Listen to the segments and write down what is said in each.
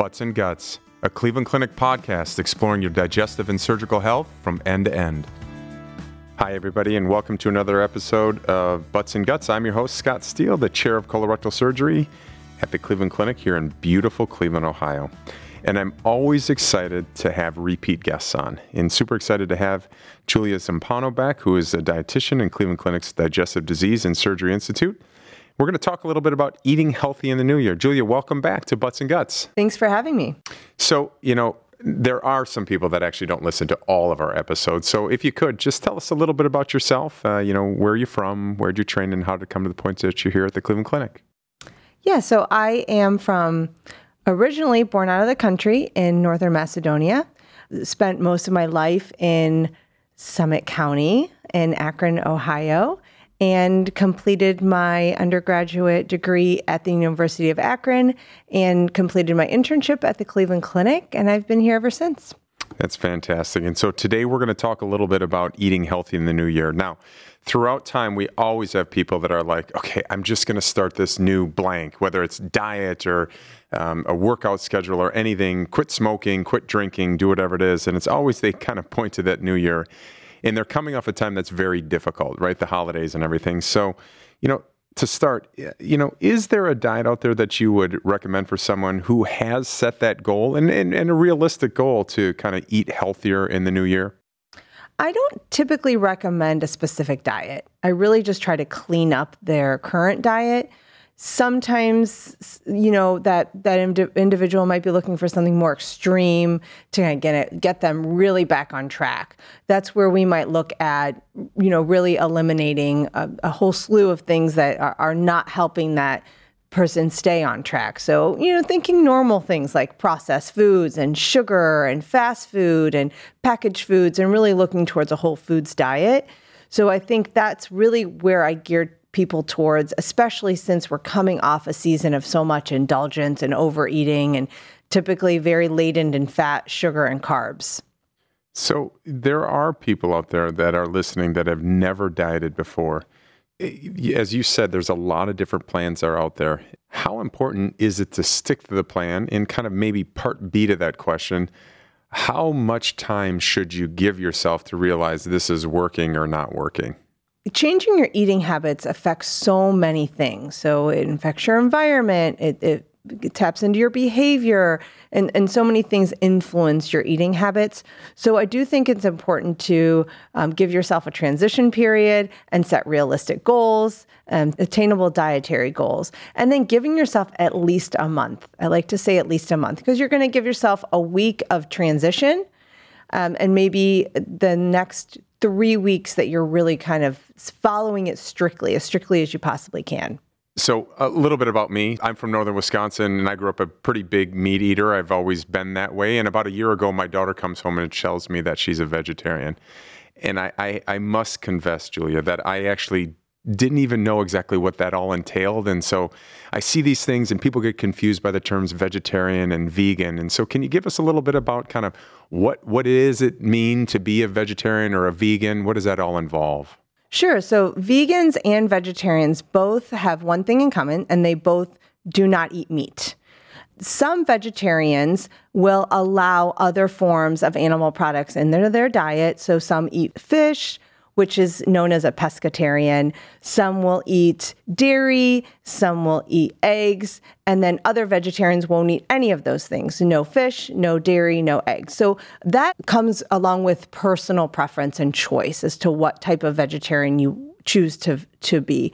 Butts and Guts, a Cleveland Clinic podcast exploring your digestive and surgical health from end to end. Hi, everybody, and welcome to another episode of Butts and Guts. I'm your host, Scott Steele, the chair of colorectal surgery at the Cleveland Clinic here in beautiful Cleveland, Ohio. And I'm always excited to have repeat guests on. And super excited to have Julia Zumpano back, who is a dietitian in Cleveland Clinic's Digestive Disease and Surgery Institute. We're going to talk a little bit about eating healthy in the new year. Julia, welcome back to Butts and Guts. Thanks for having me. So, you know, there are some people that actually don't listen to all of our episodes. So, if you could just tell us a little bit about yourself, uh, you know, where you're from, where'd you train, and how to come to the point that you're here at the Cleveland Clinic. Yeah, so I am from originally born out of the country in northern Macedonia. Spent most of my life in Summit County in Akron, Ohio and completed my undergraduate degree at the University of Akron and completed my internship at the Cleveland Clinic. And I've been here ever since. That's fantastic. And so today we're going to talk a little bit about eating healthy in the new year. Now, throughout time, we always have people that are like, okay, I'm just going to start this new blank, whether it's diet or um, a workout schedule or anything, quit smoking, quit drinking, do whatever it is. And it's always they kind of point to that new year and they're coming off a time that's very difficult, right? The holidays and everything. So, you know, to start, you know, is there a diet out there that you would recommend for someone who has set that goal and, and, and a realistic goal to kind of eat healthier in the new year? I don't typically recommend a specific diet. I really just try to clean up their current diet sometimes you know that that indi- individual might be looking for something more extreme to get it, get them really back on track. That's where we might look at you know really eliminating a, a whole slew of things that are, are not helping that person stay on track. So you know thinking normal things like processed foods and sugar and fast food and packaged foods and really looking towards a whole foods diet. So i think that's really where i geared people towards, especially since we're coming off a season of so much indulgence and overeating and typically very laden in fat, sugar, and carbs. So there are people out there that are listening that have never dieted before. Eh, as you said, there's a lot of different plans that are out there. How important is it to stick to the plan? And kind of maybe part B to that question, how much time should you give yourself to realize this is working or not working? Changing your eating habits affects so many things. So it affects your environment, it, it, it, taps into your behavior, and, and so many things influence your eating habits. So I do think it's important to um, give yourself a transition period and set realistic goals, and attainable dietary goals, and then giving yourself at least a month. I like to say at least a month because you're going to give yourself a week of transition. Um, and maybe the next three weeks that you're really kind of following it strictly, as strictly as you possibly can. So, a little bit about me. I'm from northern Wisconsin and I grew up a pretty big meat eater. I've always been that way. And about a year ago, my daughter comes home and tells me that she's a vegetarian. And I, I, I must confess, Julia, that I actually didn't even know exactly what that all entailed. And so I see these things and people get confused by the terms vegetarian and vegan. And so can you give us a little bit about kind of what what is it mean to be a vegetarian or a vegan? What does that all involve? Sure. So vegans and vegetarians both have one thing in common and they both do not eat meat. Some vegetarians will allow other forms of animal products in their, their diet. So some eat fish, which is known as a pescatarian. Some will eat dairy, some will eat eggs, and then other vegetarians won't eat any of those things no fish, no dairy, no eggs. So that comes along with personal preference and choice as to what type of vegetarian you choose to, to be.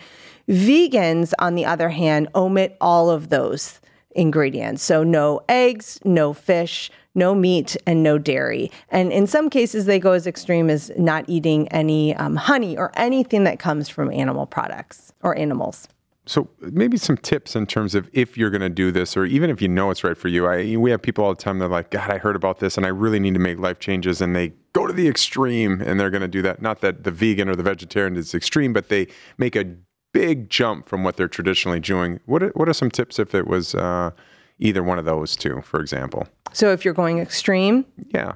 Vegans, on the other hand, omit all of those ingredients. So no eggs, no fish, no meat and no dairy. And in some cases, they go as extreme as not eating any um, honey or anything that comes from animal products or animals. So maybe some tips in terms of if you're going to do this, or even if you know it's right for you. I, we have people all the time that are like, God, I heard about this, and I really need to make life changes, and they go to the extreme, and they're going to do that. Not that the vegan or the vegetarian is extreme, but they make a big jump from what they're traditionally doing. What are, what are some tips if it was uh, either one of those two, for example? So if you're going extreme? Yeah.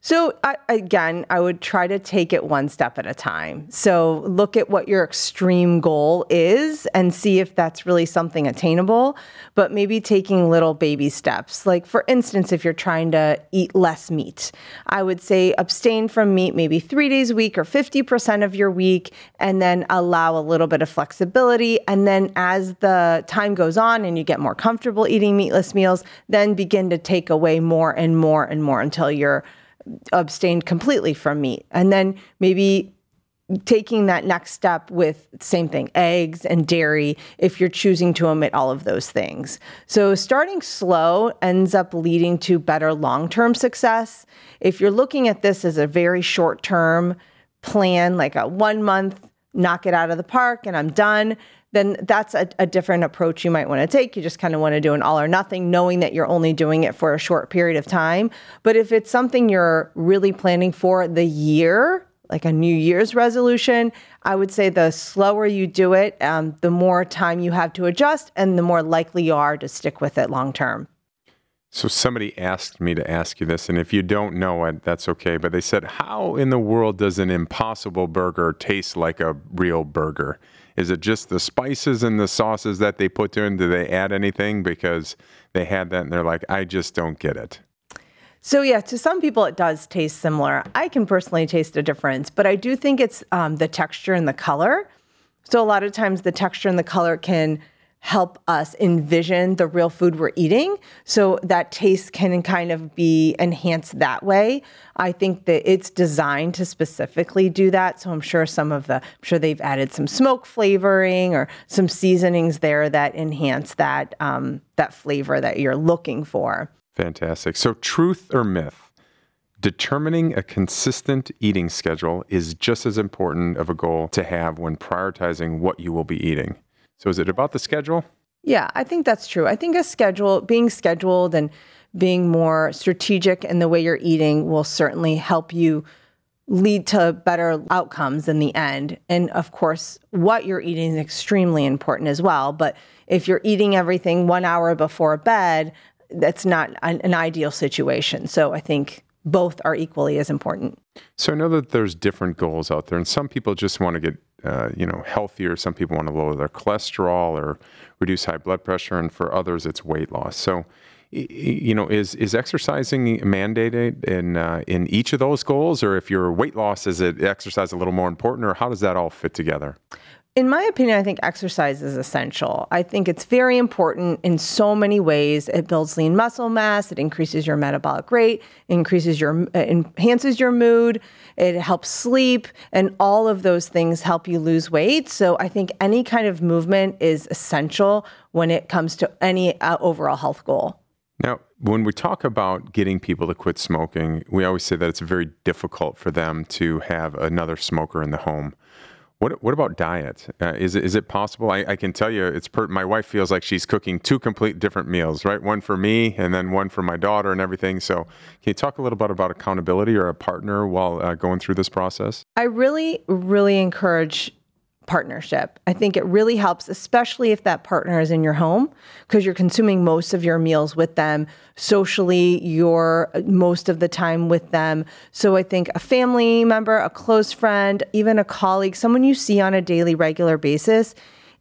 So, I, again, I would try to take it one step at a time. So, look at what your extreme goal is and see if that's really something attainable, but maybe taking little baby steps. Like, for instance, if you're trying to eat less meat, I would say abstain from meat maybe three days a week or 50% of your week, and then allow a little bit of flexibility. And then, as the time goes on and you get more comfortable eating meatless meals, then begin to take away more and more and more until you're abstained completely from meat. And then maybe taking that next step with same thing eggs and dairy if you're choosing to omit all of those things so starting slow ends up leading to better long-term success if you're looking at this as a very short-term plan like a one month knock it out of the park and i'm done then that's a, a different approach you might want to take. You just kind of want to do an all or nothing, knowing that you're only doing it for a short period of time. But if it's something you're really planning for the year, like a New Year's resolution, I would say the slower you do it, um, the more time you have to adjust, and the more likely you are to stick with it long term. So somebody asked me to ask you this, and if you don't know it, that's okay. But they said, "How in the world does an Impossible Burger taste like a real burger?" Is it just the spices and the sauces that they put in? Do they add anything? Because they had that and they're like, I just don't get it. So, yeah, to some people it does taste similar. I can personally taste a difference, but I do think it's um, the texture and the color. So, a lot of times the texture and the color can help us envision the real food we're eating. So that taste can kind of be enhanced that way. I think that it's designed to specifically do that. So i'm sure some of the i'm sure they've added some smoke flavoring or some seasonings there that enhance that um, that flavor that you're looking for. Fantastic. So truth or myth Determining a consistent eating schedule is just as important of a goal to have when prioritizing what you will be eating. So is it about the schedule? Yeah, I think that's true. I think a schedule, being scheduled and being more strategic in the way you're eating will certainly help you lead to better outcomes in the end. And of course, what you're eating is extremely important as well. But if you're eating everything one hour before bed, that's not an, an ideal situation. So I think both are equally as important. So I know that there's different goals out there, and some people just want to get uh, you know, healthier. Some people want to lower their cholesterol or reduce high blood pressure, and for others, it's weight loss. So, you know, is is exercising mandated in uh, in each of those goals, or if your weight loss is it exercise a little more important, or how does that all fit together? In my opinion, I think exercise is essential. I think it's very important in so many ways. It builds lean muscle mass, it increases your metabolic rate, increases your enhances your mood, it helps sleep, and all of those things help you lose weight. So I think any kind of movement is essential when it comes to any uh, overall health goal. Now, when we talk about getting people to quit smoking, we always say that it's very difficult for them to have another smoker in the home. What what about diet? Uh, is it is it possible? I, I can tell you, it's per, my wife feels like she's cooking two complete different meals, right? One for me and then one for my daughter and everything. So, can you talk a little bit about accountability or a partner while uh, going through this process? I really really encourage partnership. I think it really helps, especially if that partner is in your home, because you're consuming most of your meals with them. Socially, you're uh, most of the time with them. So I think a family member, a close friend, even a colleague, someone you see on a daily, regular basis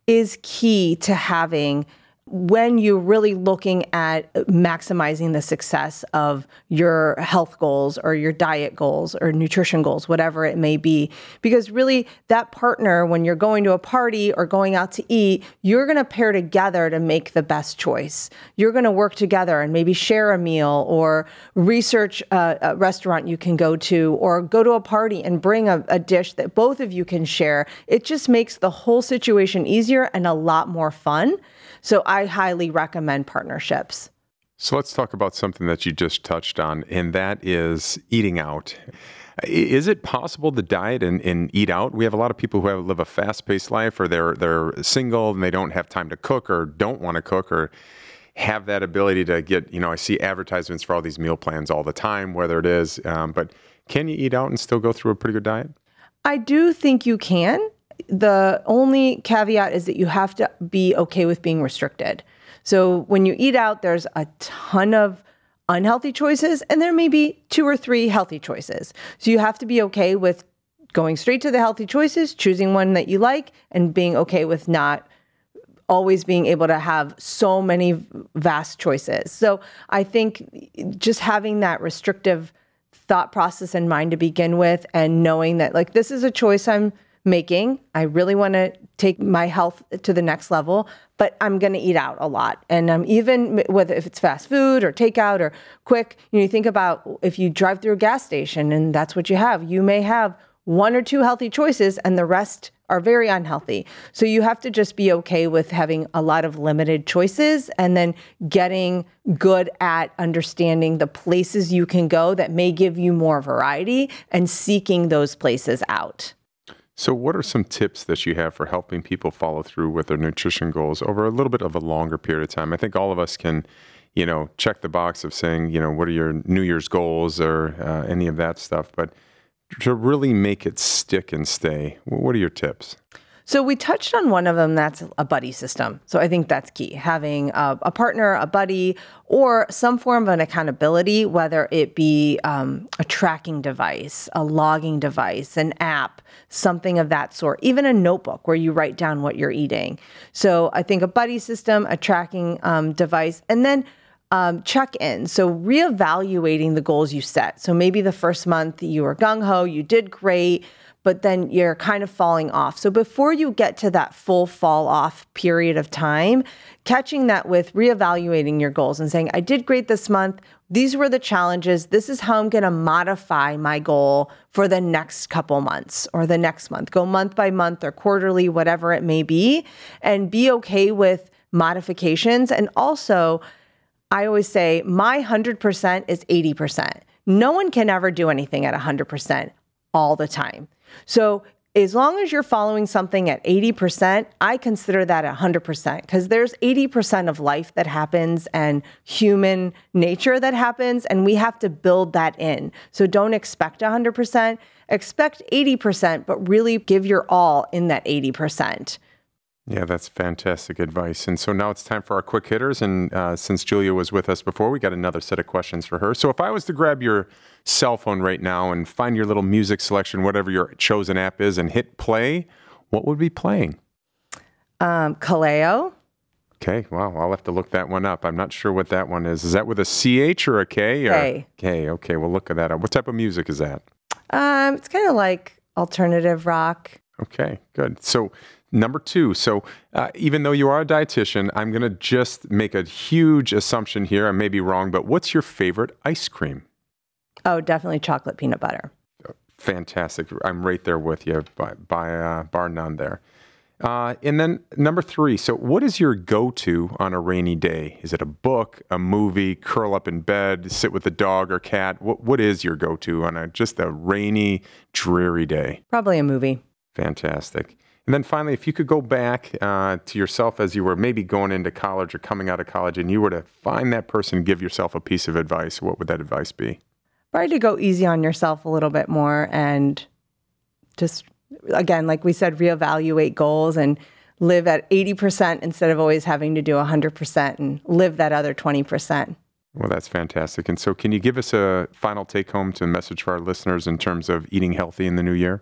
is key to having when you're really looking at maximizing the success of your health goals or your diet goals or nutrition goals, whatever it may be. Because really, that partner, when you're going to a party or going out to eat, you're going to pair together to make the best choice. You're going to work together and maybe share a meal or research a, a restaurant you can go to or go to a party and bring a, a dish that both of you can share. It just makes the whole situation easier and a lot more fun. So I highly recommend partnerships. So let's talk about something that you just touched on, and that is eating out. Is it possible to diet and, and eat out? We have a lot of people who have, live a fast-paced life, or they're they're single and they don't have time to cook, or don't want to cook, or have that ability to get. You know, I see advertisements for all these meal plans all the time, whether it is. Um, but can you eat out and still go through a pretty good diet? I do think you can the only caveat is that you have to be okay with being restricted. So when you eat out, there's a ton of unhealthy choices and there may be two or three healthy choices. So you have to be okay with going straight to the healthy choices, choosing one that you like, and being okay with not always being able to have so many vast choices. So I think just having that restrictive thought process in mind to begin with and knowing that like this is a choice I'm making. I really want to take my health to the next level, but I'm going to eat out a lot. And um, even whether if it's fast food or takeout or quick, you know, you think about if you drive through a gas station and that's what you have, you may have one or two healthy choices and the rest are very unhealthy. So you have to just be okay with having a lot of limited choices and then getting good at understanding the places you can go that may give you more variety and seeking those places out. So, what are some tips that you have for helping people follow through with their nutrition goals over a little bit of a longer period of time? I think all of us can, you know, check the box of saying, you know, what are your New Year's goals or uh, any of that stuff. But to really make it stick and stay, what are your tips? So we touched on one of them. That's a buddy system. So I think that's key. Having a, a partner, a buddy, or some form of an accountability, whether it be um, a tracking device, a logging device, an app, something of that sort, even a notebook where you write down what you're eating. So I think a buddy system, a tracking um, device, and then um, check in. So, reevaluating the goals you set. So, maybe the first month you were gung ho, you did great, but then you're kind of falling off. So, before you get to that full fall off period of time, catching that with reevaluating your goals and saying, I did great this month. These were the challenges. This is how I'm going to modify my goal for the next couple months or the next month. Go month by month or quarterly, whatever it may be, and be okay with modifications. And also, I always say my 100% is 80%. No one can ever do anything at 100% all the time. So, as long as you're following something at 80%, I consider that 100% because there's 80% of life that happens and human nature that happens, and we have to build that in. So don't expect 100%, expect 80%, but really give your all in that 80%. Yeah, that's fantastic advice. And so now it's time for our quick hitters. And uh, since Julia was with us before, we got another set of questions for her. So if I was to grab your cell phone right now and find your little music selection, whatever your chosen app is, and hit play, what would be playing? Um, Kaleo. Okay, wow, I'll have to look that one up. I'm not sure what that one is. Is that with a CH or a K? Or? K. K, okay, we'll look at that up. What type of music is that? Um, it's kind of like alternative rock. Okay, good. So Number two, so uh, even though you are a dietitian, I'm going to just make a huge assumption here. I may be wrong, but what's your favorite ice cream? Oh, definitely chocolate peanut butter. Fantastic. I'm right there with you by, by uh, bar none there. Uh, and then number three, so what is your go to on a rainy day? Is it a book, a movie, curl up in bed, sit with a dog or cat? What, what is your go to on a just a rainy, dreary day? Probably a movie. Fantastic. And then finally, if you could go back uh, to yourself as you were maybe going into college or coming out of college and you were to find that person, give yourself a piece of advice, what would that advice be? Probably to go easy on yourself a little bit more and just, again, like we said, reevaluate goals and live at 80% instead of always having to do 100% and live that other 20%. Well, that's fantastic. And so, can you give us a final take home to message for our listeners in terms of eating healthy in the new year?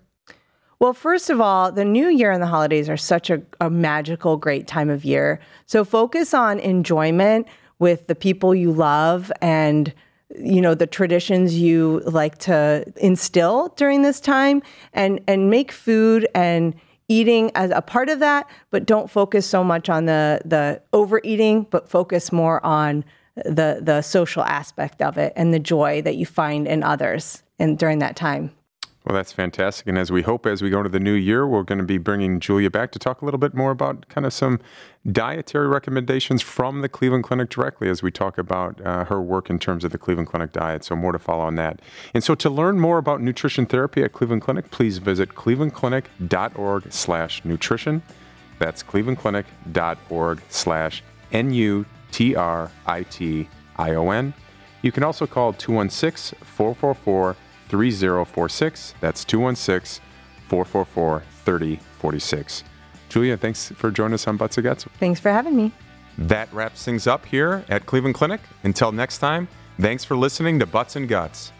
Well, first of all, the new year and the holidays are such a, a, magical, great time of year. So focus on enjoyment with the people you love and you know the traditions you like to instill during this time and and make food and eating as a part of that but don't focus so much on the the overeating but focus more on the the social aspect of it and the joy that you find in others and during that time well, that's fantastic. And as we hope as we go into the new year, we're going to be bringing Julia back to talk a little bit more about kind of some dietary recommendations from the Cleveland Clinic directly as we talk about uh, her work in terms of the Cleveland Clinic diet. So, more to follow on that. And so, to learn more about nutrition therapy at Cleveland Clinic, please visit clevelandclinic.org slash nutrition. That's clevelandclinic.org slash N U T R I T I O N. You can also call 216 444 3046. That's 216 444 3046. Julia, thanks for joining us on Butts and Guts. Thanks for having me. That wraps things up here at Cleveland Clinic. Until next time, Thanks for listening to Butts and Guts.